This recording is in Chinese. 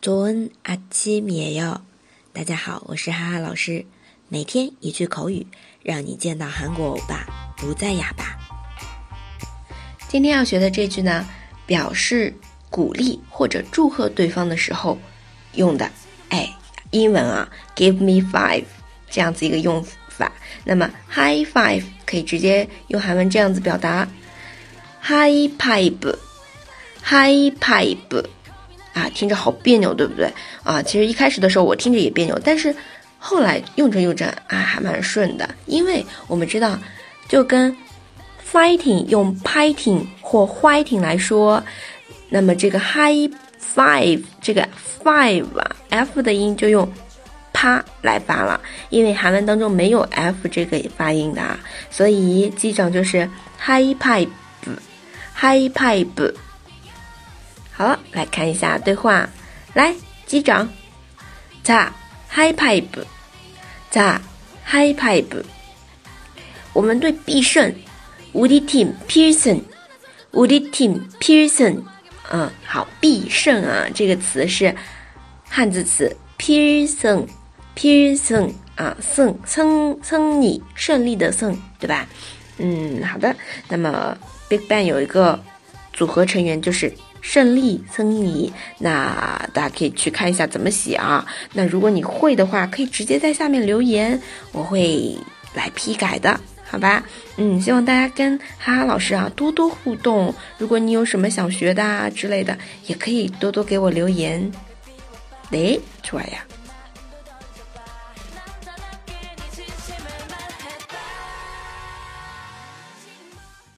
좋은아침이에 요。 大家好，我是哈哈老师。每天一句口语，让你见到韩国欧巴不再哑巴。今天要学的这句呢，表示鼓励或者祝贺对方的时候用的。哎，英文啊，give me five 这样子一个用法。那么 high five 可以直接用韩文这样子表达：high five，high five。 啊，听着好别扭，对不对？啊，其实一开始的时候我听着也别扭，但是后来用着用着啊，还蛮顺的。因为我们知道，就跟 fighting 用 fighting 或 fighting 来说，那么这个 high five 这个 five 啊，f 的音就用啪来发了。因为韩文当中没有 f 这个发音的啊，所以机长就是 high pipe，high pipe。好了，来看一下对话。来，机长，자 high pipe， 자 high pipe。我们队必胜，无敌 team Pearson，无敌 team Pearson。嗯，好，必胜啊，这个词是汉字词，Pearson，Pearson 啊，胜胜胜你胜利的胜，对吧？嗯，好的。那么 Big Bang 有一个组合成员就是。胜利曾尼，那大家可以去看一下怎么写啊。那如果你会的话，可以直接在下面留言，我会来批改的，好吧？嗯，希望大家跟哈哈老师啊多多互动。如果你有什么想学的啊之类的，也可以多多给我留言。哎，出来呀。